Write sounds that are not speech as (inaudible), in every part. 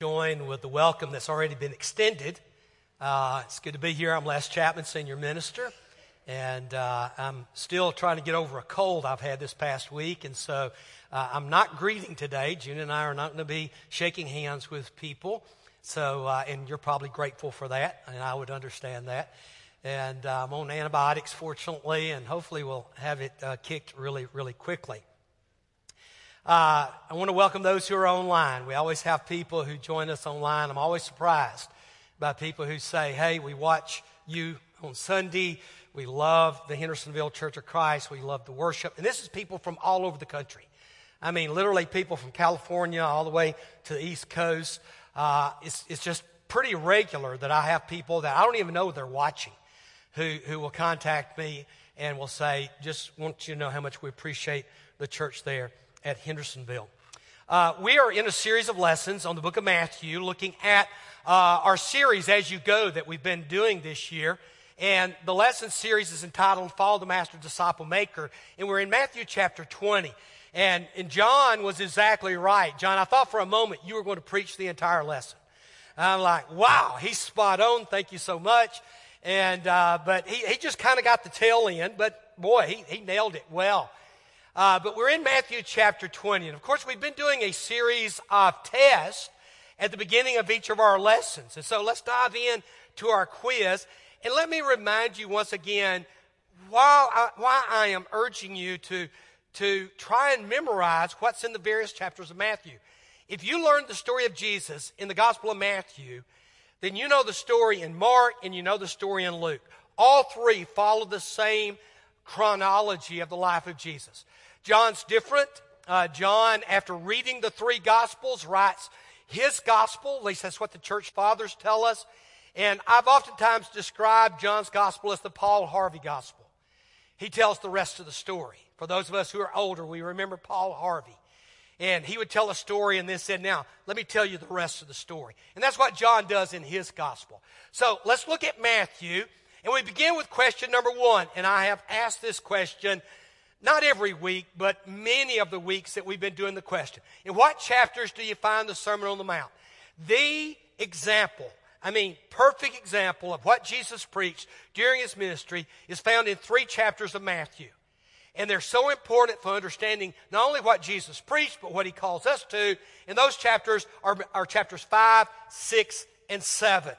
join with the welcome that's already been extended. Uh, it's good to be here. I'm Les Chapman, senior minister, and uh, I'm still trying to get over a cold I've had this past week, and so uh, I'm not greeting today. June and I are not going to be shaking hands with people, so uh, and you're probably grateful for that, and I would understand that. And uh, I'm on antibiotics, fortunately, and hopefully we'll have it uh, kicked really, really quickly. Uh, I want to welcome those who are online. We always have people who join us online. I'm always surprised by people who say, Hey, we watch you on Sunday. We love the Hendersonville Church of Christ. We love the worship. And this is people from all over the country. I mean, literally people from California all the way to the East Coast. Uh, it's, it's just pretty regular that I have people that I don't even know they're watching who, who will contact me and will say, just want you to know how much we appreciate the church there at Hendersonville. Uh, we are in a series of lessons on the book of Matthew, looking at uh, our series as you go that we've been doing this year. And the lesson series is entitled Follow the Master Disciple Maker. And we're in Matthew chapter 20. And, and John was exactly right. John, I thought for a moment you were going to preach the entire lesson. I'm like, wow, he's spot on. Thank you so much. And, uh, but he, he just kind of got the tail end, but boy, he, he nailed it well. Uh, but we're in Matthew chapter 20. And of course, we've been doing a series of tests at the beginning of each of our lessons. And so let's dive in to our quiz. And let me remind you once again why I, why I am urging you to, to try and memorize what's in the various chapters of Matthew. If you learned the story of Jesus in the Gospel of Matthew, then you know the story in Mark and you know the story in Luke. All three follow the same chronology of the life of Jesus. John's different. Uh, John, after reading the three Gospels, writes his Gospel. At least that's what the church fathers tell us. And I've oftentimes described John's Gospel as the Paul Harvey Gospel. He tells the rest of the story. For those of us who are older, we remember Paul Harvey. And he would tell a story and then said, Now, let me tell you the rest of the story. And that's what John does in his gospel. So let's look at Matthew. And we begin with question number one. And I have asked this question not every week, but many of the weeks that we've been doing the question. In what chapters do you find the Sermon on the Mount? The example, I mean, perfect example of what Jesus preached during his ministry is found in three chapters of Matthew. And they're so important for understanding not only what Jesus preached, but what he calls us to. And those chapters are, are chapters 5, 6, and 7.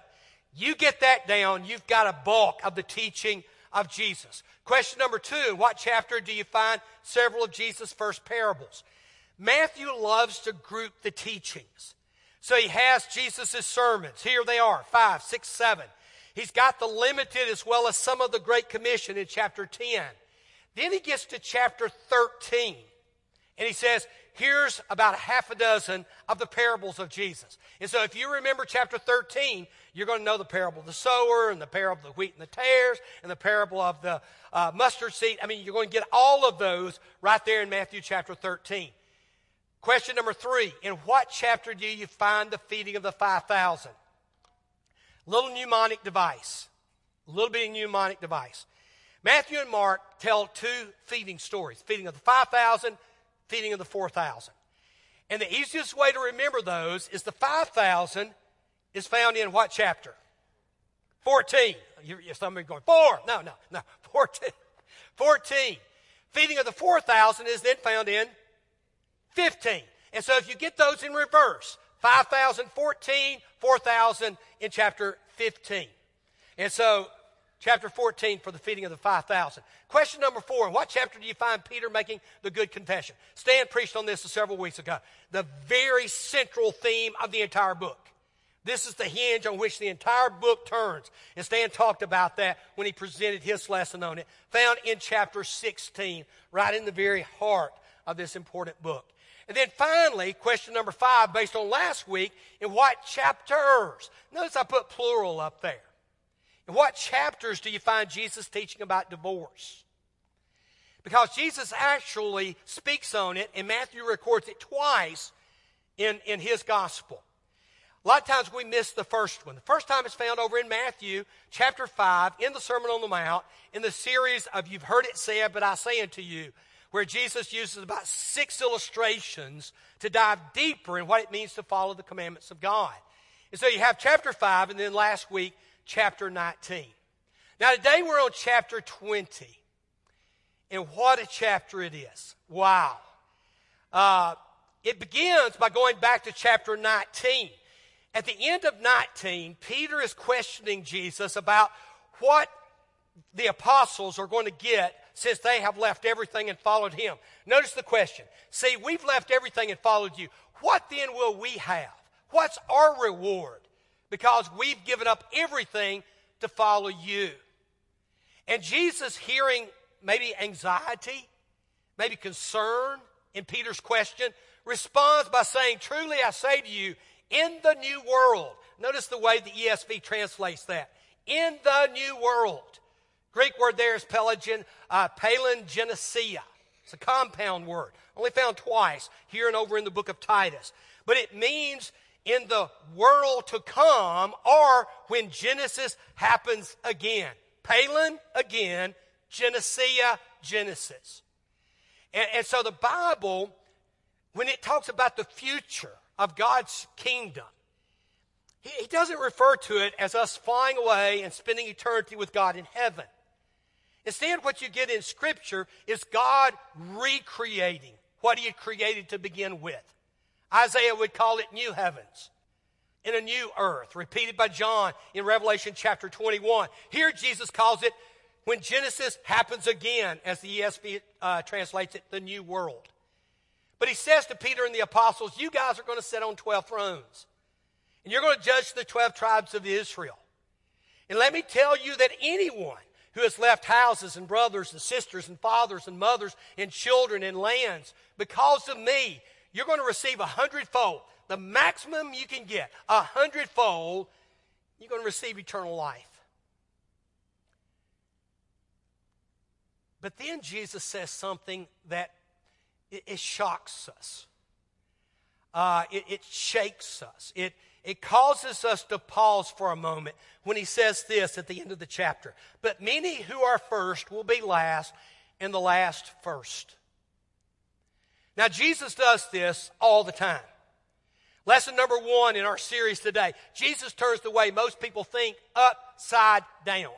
You get that down, you've got a bulk of the teaching of Jesus. Question number two what chapter do you find several of Jesus' first parables? Matthew loves to group the teachings. So he has Jesus' sermons. Here they are five, six, seven. He's got the limited as well as some of the Great Commission in chapter 10. Then he gets to chapter 13 and he says, Here's about half a dozen of the parables of Jesus. And so if you remember chapter 13, you're going to know the parable of the sower and the parable of the wheat and the tares and the parable of the uh, mustard seed. I mean, you're going to get all of those right there in Matthew chapter 13. Question number three In what chapter do you find the feeding of the 5,000? Little mnemonic device. A little bit of mnemonic device. Matthew and Mark tell two feeding stories feeding of the 5,000, feeding of the 4,000. And the easiest way to remember those is the 5,000 is found in what chapter? 14. You're, somebody going, four. No, no, no. (laughs) 14. 14. Feeding of the 4,000 is then found in 15. And so if you get those in reverse, 5,014, 4,000 in chapter 15. And so chapter 14 for the feeding of the 5,000. Question number four, in what chapter do you find Peter making the good confession? Stan preached on this several weeks ago. The very central theme of the entire book. This is the hinge on which the entire book turns. And Stan talked about that when he presented his lesson on it, found in chapter 16, right in the very heart of this important book. And then finally, question number five, based on last week, in what chapters? Notice I put plural up there. In what chapters do you find Jesus teaching about divorce? Because Jesus actually speaks on it, and Matthew records it twice in, in his gospel. A lot of times we miss the first one. The first time it's found over in Matthew chapter 5 in the Sermon on the Mount in the series of You've Heard It Said, but I say unto you, where Jesus uses about six illustrations to dive deeper in what it means to follow the commandments of God. And so you have chapter 5, and then last week, chapter 19. Now, today we're on chapter 20. And what a chapter it is. Wow. Uh, it begins by going back to chapter 19. At the end of 19, Peter is questioning Jesus about what the apostles are going to get since they have left everything and followed him. Notice the question. See, we've left everything and followed you. What then will we have? What's our reward? Because we've given up everything to follow you. And Jesus, hearing maybe anxiety, maybe concern in Peter's question, responds by saying, Truly I say to you, in the new world, notice the way the ESV translates that. In the new world. Greek word there is pelagian, uh, palingenesia. It's a compound word, only found twice here and over in the book of Titus. But it means in the world to come or when Genesis happens again. Palin, again, Genesia, Genesis. And, and so the Bible, when it talks about the future of God's kingdom, he, he doesn't refer to it as us flying away and spending eternity with God in heaven. Instead, what you get in Scripture is God recreating what He had created to begin with. Isaiah would call it new heavens and a new earth, repeated by John in Revelation chapter 21. Here, Jesus calls it when Genesis happens again, as the ESV uh, translates it, the new world. But he says to Peter and the apostles, You guys are going to sit on 12 thrones, and you're going to judge the 12 tribes of Israel. And let me tell you that anyone who has left houses and brothers and sisters and fathers and mothers and children and lands because of me, you're going to receive a hundredfold. The maximum you can get, a hundredfold, you're going to receive eternal life. But then Jesus says something that it, it shocks us. Uh, it, it shakes us. It, it causes us to pause for a moment when he says this at the end of the chapter. But many who are first will be last, and the last first. Now, Jesus does this all the time. Lesson number one in our series today Jesus turns the way most people think upside down.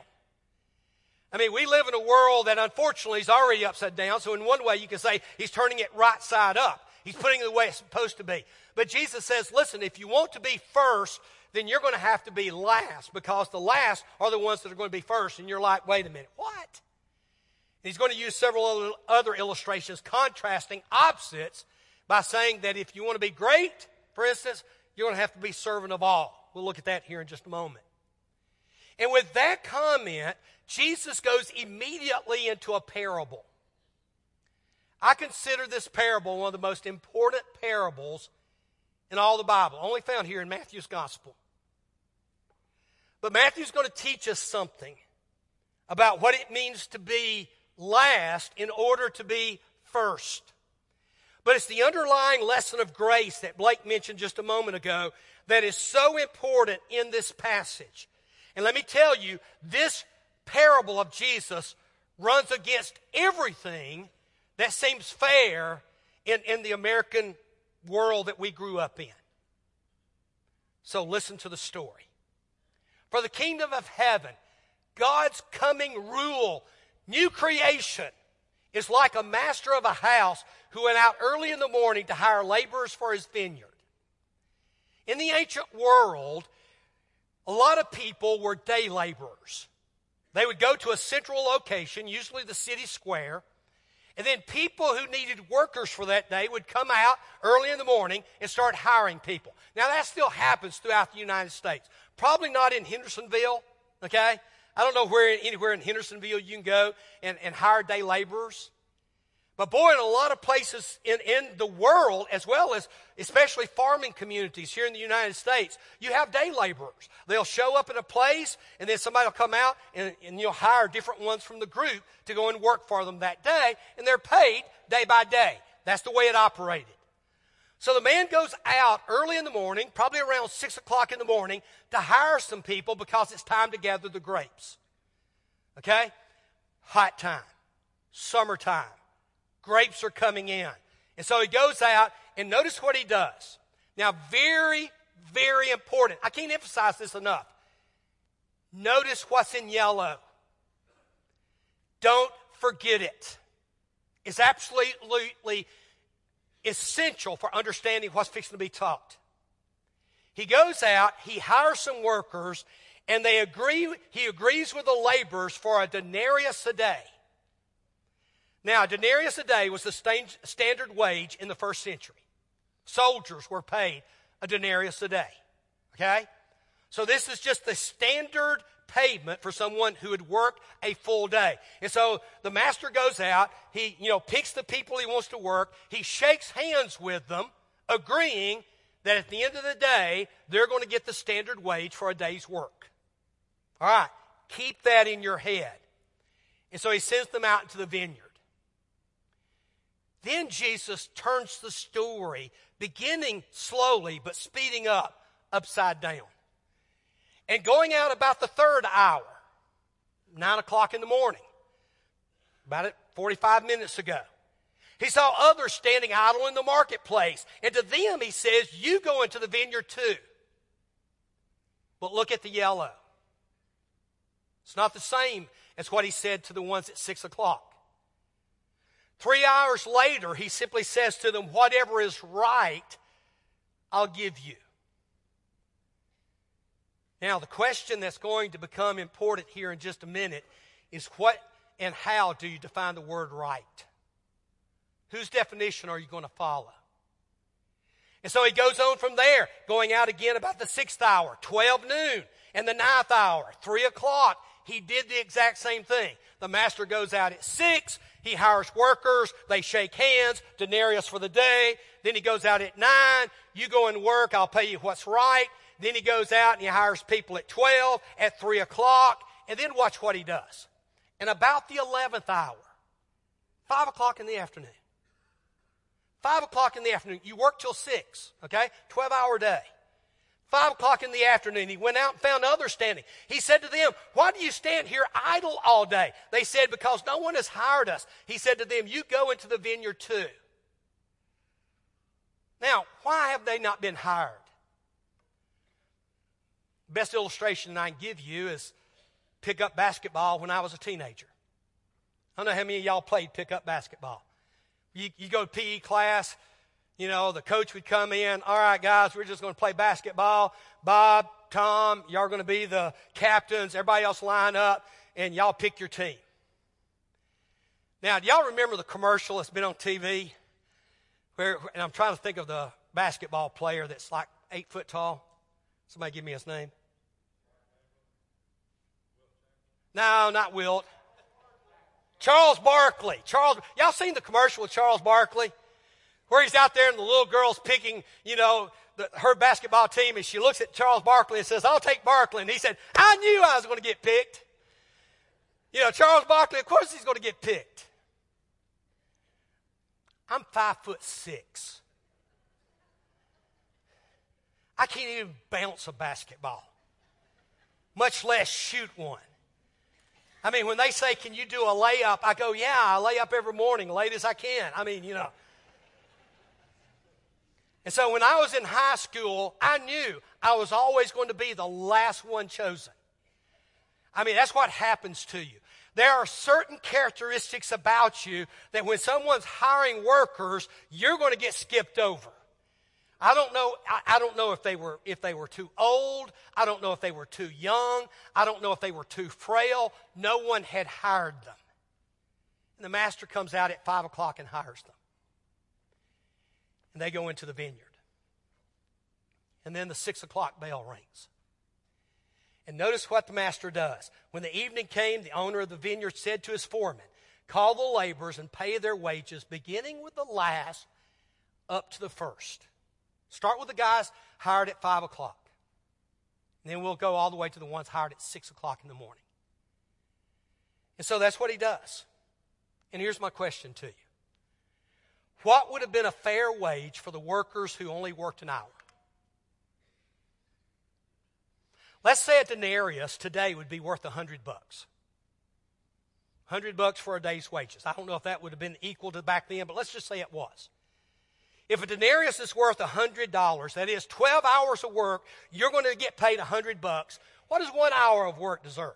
I mean, we live in a world that unfortunately is already upside down. So, in one way, you can say he's turning it right side up. He's putting it the way it's supposed to be. But Jesus says, listen, if you want to be first, then you're going to have to be last because the last are the ones that are going to be first. And you're like, wait a minute, what? And he's going to use several other illustrations contrasting opposites by saying that if you want to be great, for instance, you're going to have to be servant of all. We'll look at that here in just a moment. And with that comment, Jesus goes immediately into a parable. I consider this parable one of the most important parables in all the Bible, only found here in Matthew's Gospel. But Matthew's going to teach us something about what it means to be last in order to be first. But it's the underlying lesson of grace that Blake mentioned just a moment ago that is so important in this passage. And let me tell you, this parable of Jesus runs against everything that seems fair in, in the American world that we grew up in. So listen to the story. For the kingdom of heaven, God's coming rule, new creation, is like a master of a house who went out early in the morning to hire laborers for his vineyard. In the ancient world, a lot of people were day laborers. They would go to a central location, usually the city square, and then people who needed workers for that day would come out early in the morning and start hiring people. Now, that still happens throughout the United States. Probably not in Hendersonville, okay? I don't know where anywhere in Hendersonville you can go and, and hire day laborers. But boy, in a lot of places in, in the world, as well as especially farming communities here in the United States, you have day laborers. They'll show up at a place, and then somebody will come out, and, and you'll hire different ones from the group to go and work for them that day, and they're paid day by day. That's the way it operated. So the man goes out early in the morning, probably around 6 o'clock in the morning, to hire some people because it's time to gather the grapes. Okay? Hot time, summertime grapes are coming in. And so he goes out, and notice what he does. Now, very, very important. I can't emphasize this enough. Notice what's in yellow. Don't forget it. It's absolutely essential for understanding what's fixing to be taught. He goes out, he hires some workers, and they agree, he agrees with the laborers for a denarius a day. Now, a denarius a day was the standard wage in the first century. Soldiers were paid a denarius a day. Okay? So this is just the standard payment for someone who would work a full day. And so the master goes out, he, you know, picks the people he wants to work, he shakes hands with them, agreeing that at the end of the day, they're going to get the standard wage for a day's work. All right, keep that in your head. And so he sends them out into the vineyard. Then Jesus turns the story, beginning slowly but speeding up, upside down. And going out about the third hour, nine o'clock in the morning, about it 45 minutes ago, he saw others standing idle in the marketplace. And to them, he says, You go into the vineyard too. But look at the yellow. It's not the same as what he said to the ones at six o'clock. Three hours later, he simply says to them, Whatever is right, I'll give you. Now, the question that's going to become important here in just a minute is what and how do you define the word right? Whose definition are you going to follow? And so he goes on from there, going out again about the sixth hour, 12 noon, and the ninth hour, 3 o'clock. He did the exact same thing. The master goes out at 6, he hires workers, they shake hands, denarius for the day. Then he goes out at 9, you go and work, I'll pay you what's right. Then he goes out and he hires people at 12, at 3 o'clock, and then watch what he does. And about the 11th hour, 5 o'clock in the afternoon, 5 o'clock in the afternoon, you work till 6, okay? 12 hour day. 5 o'clock in the afternoon, he went out and found others standing. He said to them, Why do you stand here idle all day? They said, Because no one has hired us. He said to them, You go into the vineyard too. Now, why have they not been hired? Best illustration I can give you is pick up basketball when I was a teenager. I don't know how many of y'all played pick up basketball. You, you go to PE class, you know, the coach would come in. All right, guys, we're just going to play basketball. Bob, Tom, y'all are going to be the captains. Everybody else line up, and y'all pick your team. Now, do y'all remember the commercial that's been on TV? Where, and I'm trying to think of the basketball player that's like eight foot tall. Somebody give me his name. No, not Wilt. Charles Barkley. Charles, y'all seen the commercial with Charles Barkley? Where he's out there and the little girl's picking, you know, the, her basketball team and she looks at Charles Barkley and says, I'll take Barkley. And he said, I knew I was going to get picked. You know, Charles Barkley, of course he's going to get picked. I'm five foot six. I can't even bounce a basketball, much less shoot one. I mean, when they say, Can you do a layup? I go, Yeah, I lay up every morning, late as I can. I mean, you know. And so when I was in high school, I knew I was always going to be the last one chosen. I mean, that's what happens to you. There are certain characteristics about you that when someone's hiring workers, you're going to get skipped over. I don't know, I, don't know if they were if they were too old. I don't know if they were too young. I don't know if they were too frail. No one had hired them. And the master comes out at five o'clock and hires them. And they go into the vineyard. And then the six o'clock bell rings. And notice what the master does. When the evening came, the owner of the vineyard said to his foreman, Call the laborers and pay their wages, beginning with the last up to the first. Start with the guys hired at 5 o'clock. And then we'll go all the way to the ones hired at 6 o'clock in the morning. And so that's what he does. And here's my question to you What would have been a fair wage for the workers who only worked an hour? Let's say a denarius today would be worth a hundred bucks. 100 bucks for a day's wages. I don't know if that would have been equal to back then, but let's just say it was. If a denarius is worth $100, that is 12 hours of work, you're going to get paid 100 bucks. What does one hour of work deserve?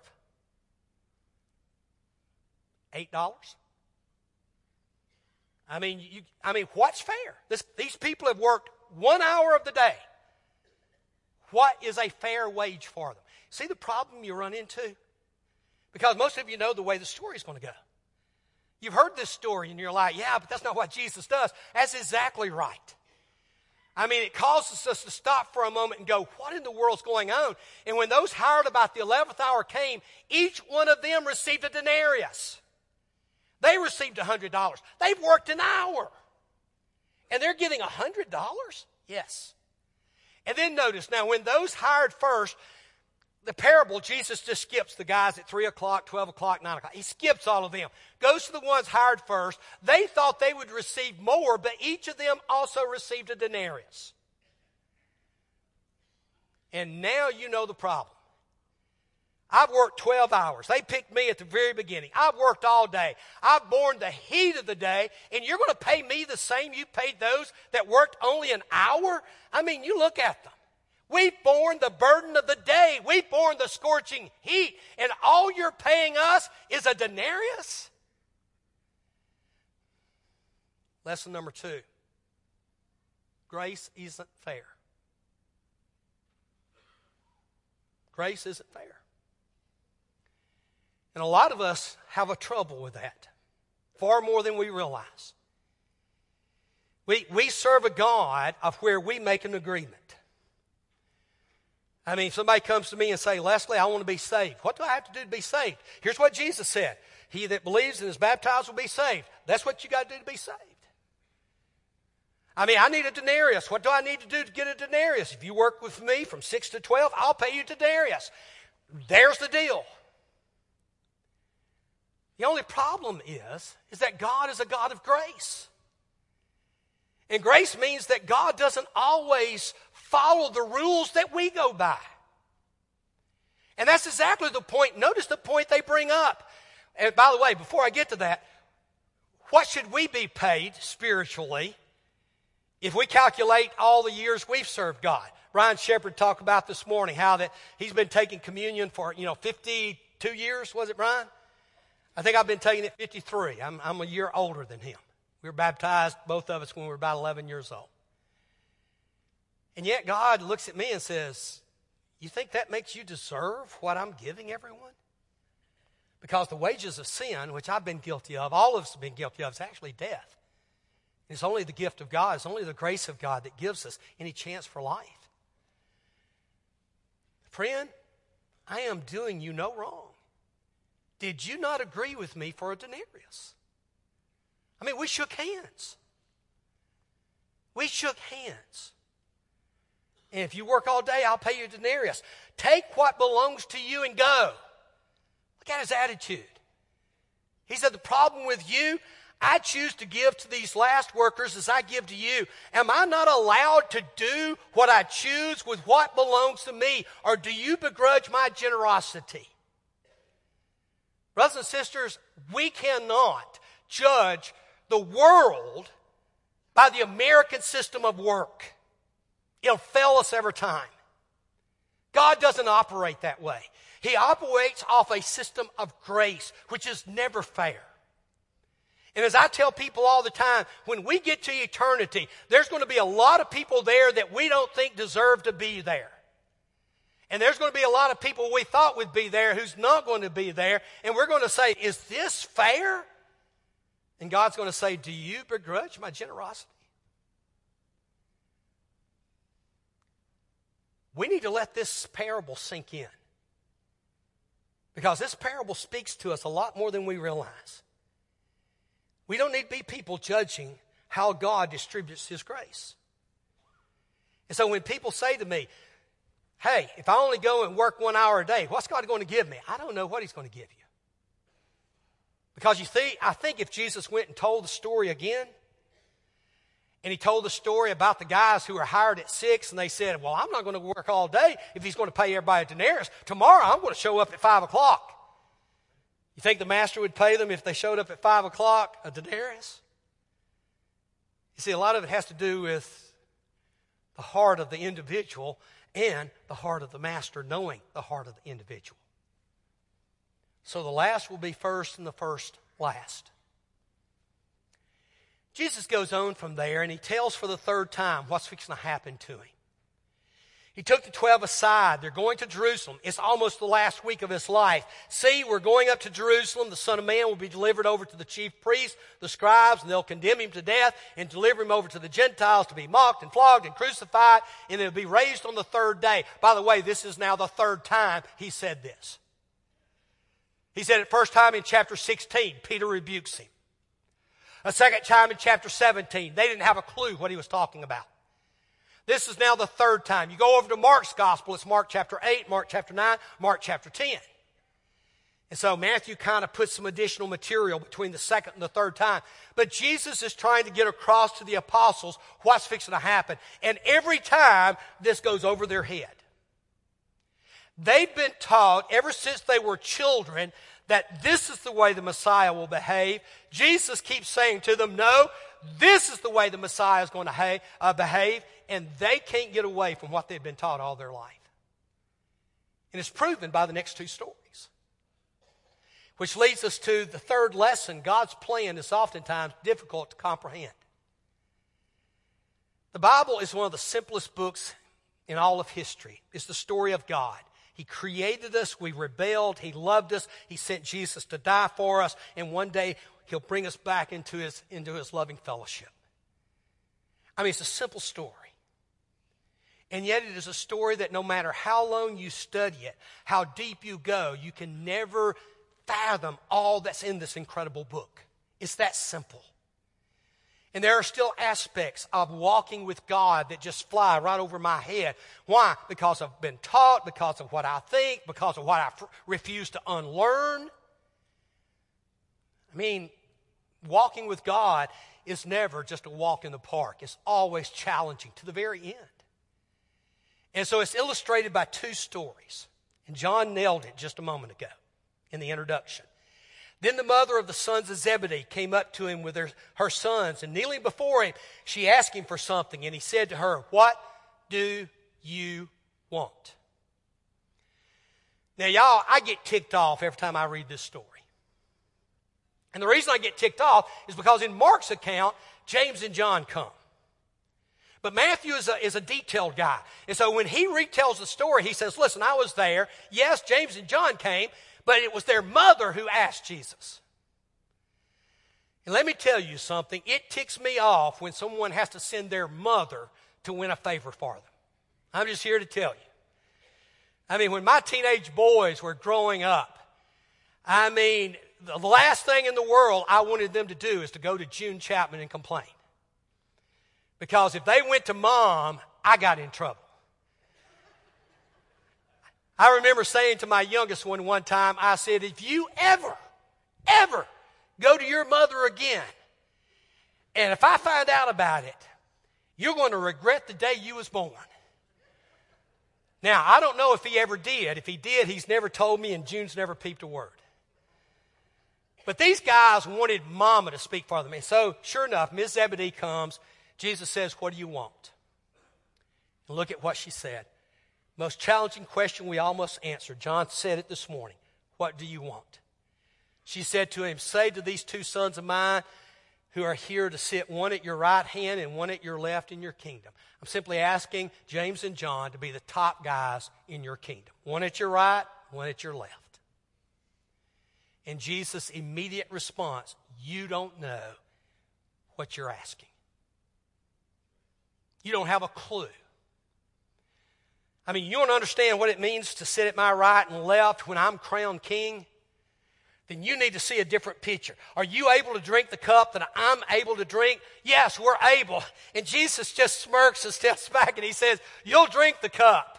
$8? I mean, you, I mean, what's fair? This, these people have worked one hour of the day. What is a fair wage for them? See the problem you run into? Because most of you know the way the story is going to go. You've heard this story and you're like, yeah, but that's not what Jesus does. That's exactly right. I mean, it causes us to stop for a moment and go, what in the world's going on? And when those hired about the 11th hour came, each one of them received a denarius. They received $100. They've worked an hour. And they're getting $100? Yes. And then notice, now when those hired first, the parable, Jesus just skips the guys at 3 o'clock, 12 o'clock, 9 o'clock. He skips all of them. Goes to the ones hired first. They thought they would receive more, but each of them also received a denarius. And now you know the problem. I've worked 12 hours. They picked me at the very beginning. I've worked all day. I've borne the heat of the day, and you're going to pay me the same you paid those that worked only an hour? I mean, you look at them. We've borne the burden of the day. We've borne the scorching heat, and all you're paying us is a denarius? Lesson number two grace isn't fair. Grace isn't fair. And a lot of us have a trouble with that, far more than we realize. We, we serve a God of where we make an agreement. I mean, somebody comes to me and say, Leslie, I want to be saved. What do I have to do to be saved? Here's what Jesus said. He that believes and is baptized will be saved. That's what you got to do to be saved. I mean, I need a denarius. What do I need to do to get a denarius? If you work with me from 6 to 12, I'll pay you denarius. There's the deal. The only problem is, is that God is a God of grace. And grace means that God doesn't always follow the rules that we go by. And that's exactly the point. Notice the point they bring up. And by the way, before I get to that, what should we be paid spiritually if we calculate all the years we've served God? Ryan Shepard talked about this morning how that he's been taking communion for, you know, 52 years, was it, Brian? I think I've been taking it 53. I'm, I'm a year older than him. We were baptized, both of us, when we were about 11 years old. And yet God looks at me and says, You think that makes you deserve what I'm giving everyone? Because the wages of sin, which I've been guilty of, all of us have been guilty of, is actually death. It's only the gift of God, it's only the grace of God that gives us any chance for life. Friend, I am doing you no wrong. Did you not agree with me for a denarius? I mean, we shook hands. We shook hands. And if you work all day, I'll pay you a denarius. Take what belongs to you and go. Look at his attitude. He said, The problem with you, I choose to give to these last workers as I give to you. Am I not allowed to do what I choose with what belongs to me? Or do you begrudge my generosity? Brothers and sisters, we cannot judge the world by the American system of work. It'll fail us every time. God doesn't operate that way. He operates off a system of grace, which is never fair. And as I tell people all the time, when we get to eternity, there's going to be a lot of people there that we don't think deserve to be there. And there's going to be a lot of people we thought would be there who's not going to be there. And we're going to say, Is this fair? And God's going to say, Do you begrudge my generosity? We need to let this parable sink in. Because this parable speaks to us a lot more than we realize. We don't need to be people judging how God distributes His grace. And so when people say to me, Hey, if I only go and work one hour a day, what's God going to give me? I don't know what He's going to give you. Because you see, I think if Jesus went and told the story again, and he told the story about the guys who were hired at six, and they said, Well, I'm not going to work all day if he's going to pay everybody a denarius. Tomorrow I'm going to show up at five o'clock. You think the master would pay them if they showed up at 5 o'clock a denarius? You see, a lot of it has to do with the heart of the individual and the heart of the master, knowing the heart of the individual. So the last will be first and the first last. Jesus goes on from there and he tells for the third time what's fixing to happen to him. He took the 12 aside. They're going to Jerusalem. It's almost the last week of his life. See, we're going up to Jerusalem. The Son of Man will be delivered over to the chief priests, the scribes, and they'll condemn him to death and deliver him over to the Gentiles to be mocked and flogged and crucified, and he'll be raised on the third day. By the way, this is now the third time he said this. He said it first time in chapter 16. Peter rebukes him. A second time in chapter 17. They didn't have a clue what he was talking about. This is now the third time. You go over to Mark's gospel, it's Mark chapter 8, Mark chapter 9, Mark chapter 10. And so Matthew kind of puts some additional material between the second and the third time. But Jesus is trying to get across to the apostles what's fixing to happen. And every time this goes over their head. They've been taught ever since they were children that this is the way the Messiah will behave. Jesus keeps saying to them, no, this is the way the Messiah is going to uh, behave and they can't get away from what they've been taught all their life. And it's proven by the next two stories. Which leads us to the third lesson God's plan is oftentimes difficult to comprehend. The Bible is one of the simplest books in all of history. It's the story of God. He created us, we rebelled, He loved us, He sent Jesus to die for us, and one day He'll bring us back into His, into his loving fellowship. I mean, it's a simple story. And yet, it is a story that no matter how long you study it, how deep you go, you can never fathom all that's in this incredible book. It's that simple. And there are still aspects of walking with God that just fly right over my head. Why? Because I've been taught, because of what I think, because of what I refuse to unlearn. I mean, walking with God is never just a walk in the park, it's always challenging to the very end. And so it's illustrated by two stories. And John nailed it just a moment ago in the introduction. Then the mother of the sons of Zebedee came up to him with her, her sons, and kneeling before him, she asked him for something, and he said to her, What do you want? Now, y'all, I get ticked off every time I read this story. And the reason I get ticked off is because in Mark's account, James and John come. But Matthew is a, is a detailed guy. And so when he retells the story, he says, Listen, I was there. Yes, James and John came, but it was their mother who asked Jesus. And let me tell you something it ticks me off when someone has to send their mother to win a favor for them. I'm just here to tell you. I mean, when my teenage boys were growing up, I mean, the last thing in the world I wanted them to do is to go to June Chapman and complain. Because if they went to mom, I got in trouble. I remember saying to my youngest one one time, I said, if you ever, ever go to your mother again, and if I find out about it, you're going to regret the day you was born. Now, I don't know if he ever did. If he did, he's never told me, and June's never peeped a word. But these guys wanted mama to speak for them. And so, sure enough, Miss Zebedee comes Jesus says, What do you want? And look at what she said. Most challenging question we all must answer. John said it this morning. What do you want? She said to him, Say to these two sons of mine who are here to sit one at your right hand and one at your left in your kingdom. I'm simply asking James and John to be the top guys in your kingdom. One at your right, one at your left. And Jesus' immediate response, You don't know what you're asking. You don't have a clue. I mean, you don't understand what it means to sit at my right and left when I'm crowned king? Then you need to see a different picture. Are you able to drink the cup that I'm able to drink? Yes, we're able. And Jesus just smirks and (laughs) steps back and he says, You'll drink the cup,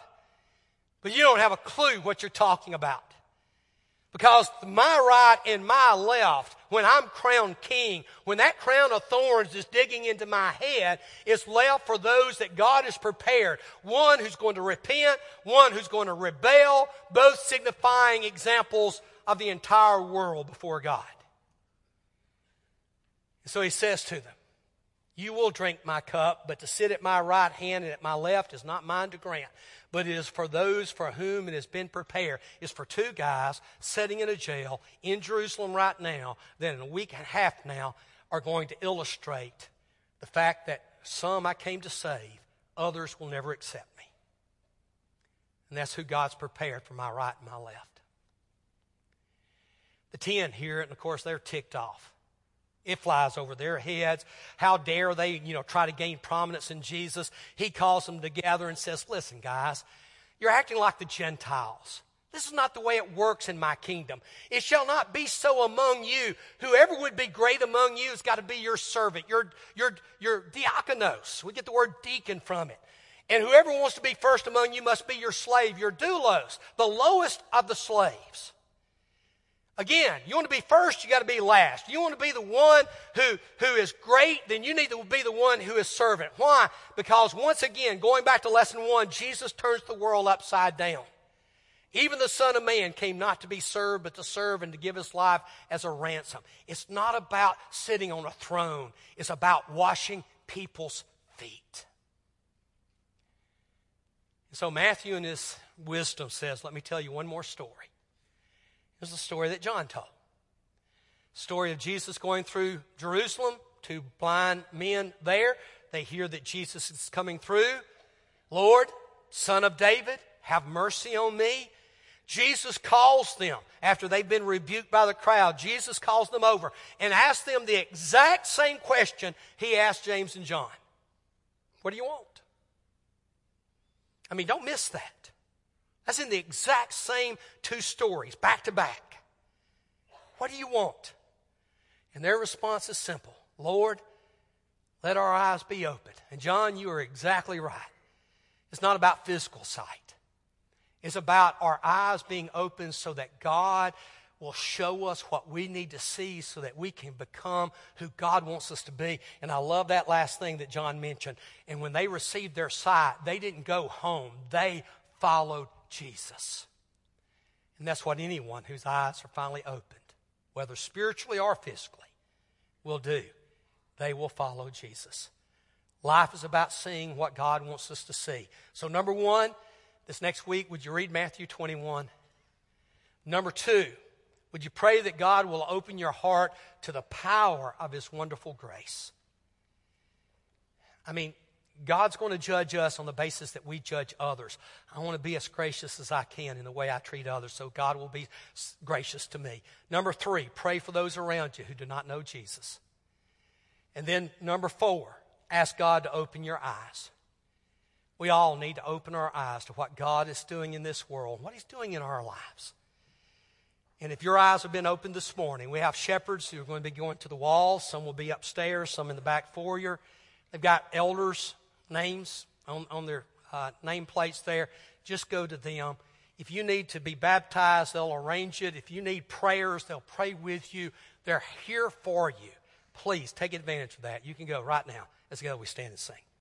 but you don't have a clue what you're talking about. Because my right and my left, when I'm crowned king, when that crown of thorns is digging into my head, it's left for those that God has prepared. One who's going to repent, one who's going to rebel, both signifying examples of the entire world before God. And so he says to them, You will drink my cup, but to sit at my right hand and at my left is not mine to grant, but it is for those for whom it has been prepared. It's for two guys sitting in a jail in Jerusalem right now that in a week and a half now are going to illustrate the fact that some I came to save, others will never accept me. And that's who God's prepared for my right and my left. The ten hear it, and of course, they're ticked off. It flies over their heads. How dare they, you know, try to gain prominence in Jesus? He calls them together and says, Listen, guys, you're acting like the Gentiles. This is not the way it works in my kingdom. It shall not be so among you. Whoever would be great among you has got to be your servant, your, your, your diakonos. We get the word deacon from it. And whoever wants to be first among you must be your slave, your doulos, the lowest of the slaves. Again, you want to be first, you got to be last. You want to be the one who, who is great, then you need to be the one who is servant. Why? Because once again, going back to lesson one, Jesus turns the world upside down. Even the Son of Man came not to be served, but to serve and to give his life as a ransom. It's not about sitting on a throne, it's about washing people's feet. So Matthew, in his wisdom, says, Let me tell you one more story. Is the story that John told. Story of Jesus going through Jerusalem, two blind men there. They hear that Jesus is coming through. Lord, son of David, have mercy on me. Jesus calls them after they've been rebuked by the crowd. Jesus calls them over and asks them the exact same question he asked James and John What do you want? I mean, don't miss that. That's in the exact same two stories, back to back. What do you want? And their response is simple Lord, let our eyes be opened. And John, you are exactly right. It's not about physical sight, it's about our eyes being opened so that God will show us what we need to see so that we can become who God wants us to be. And I love that last thing that John mentioned. And when they received their sight, they didn't go home, they followed Jesus. And that's what anyone whose eyes are finally opened, whether spiritually or physically, will do. They will follow Jesus. Life is about seeing what God wants us to see. So, number one, this next week, would you read Matthew 21? Number two, would you pray that God will open your heart to the power of His wonderful grace? I mean, God's going to judge us on the basis that we judge others. I want to be as gracious as I can in the way I treat others, so God will be gracious to me. Number three, pray for those around you who do not know Jesus. And then number four, ask God to open your eyes. We all need to open our eyes to what God is doing in this world, what He's doing in our lives. And if your eyes have been opened this morning, we have shepherds who are going to be going to the walls. Some will be upstairs, some in the back foyer. They've got elders names on, on their uh, nameplates there. Just go to them. If you need to be baptized, they'll arrange it. If you need prayers, they'll pray with you. They're here for you. Please take advantage of that. You can go right now. Let's go. We stand and sing.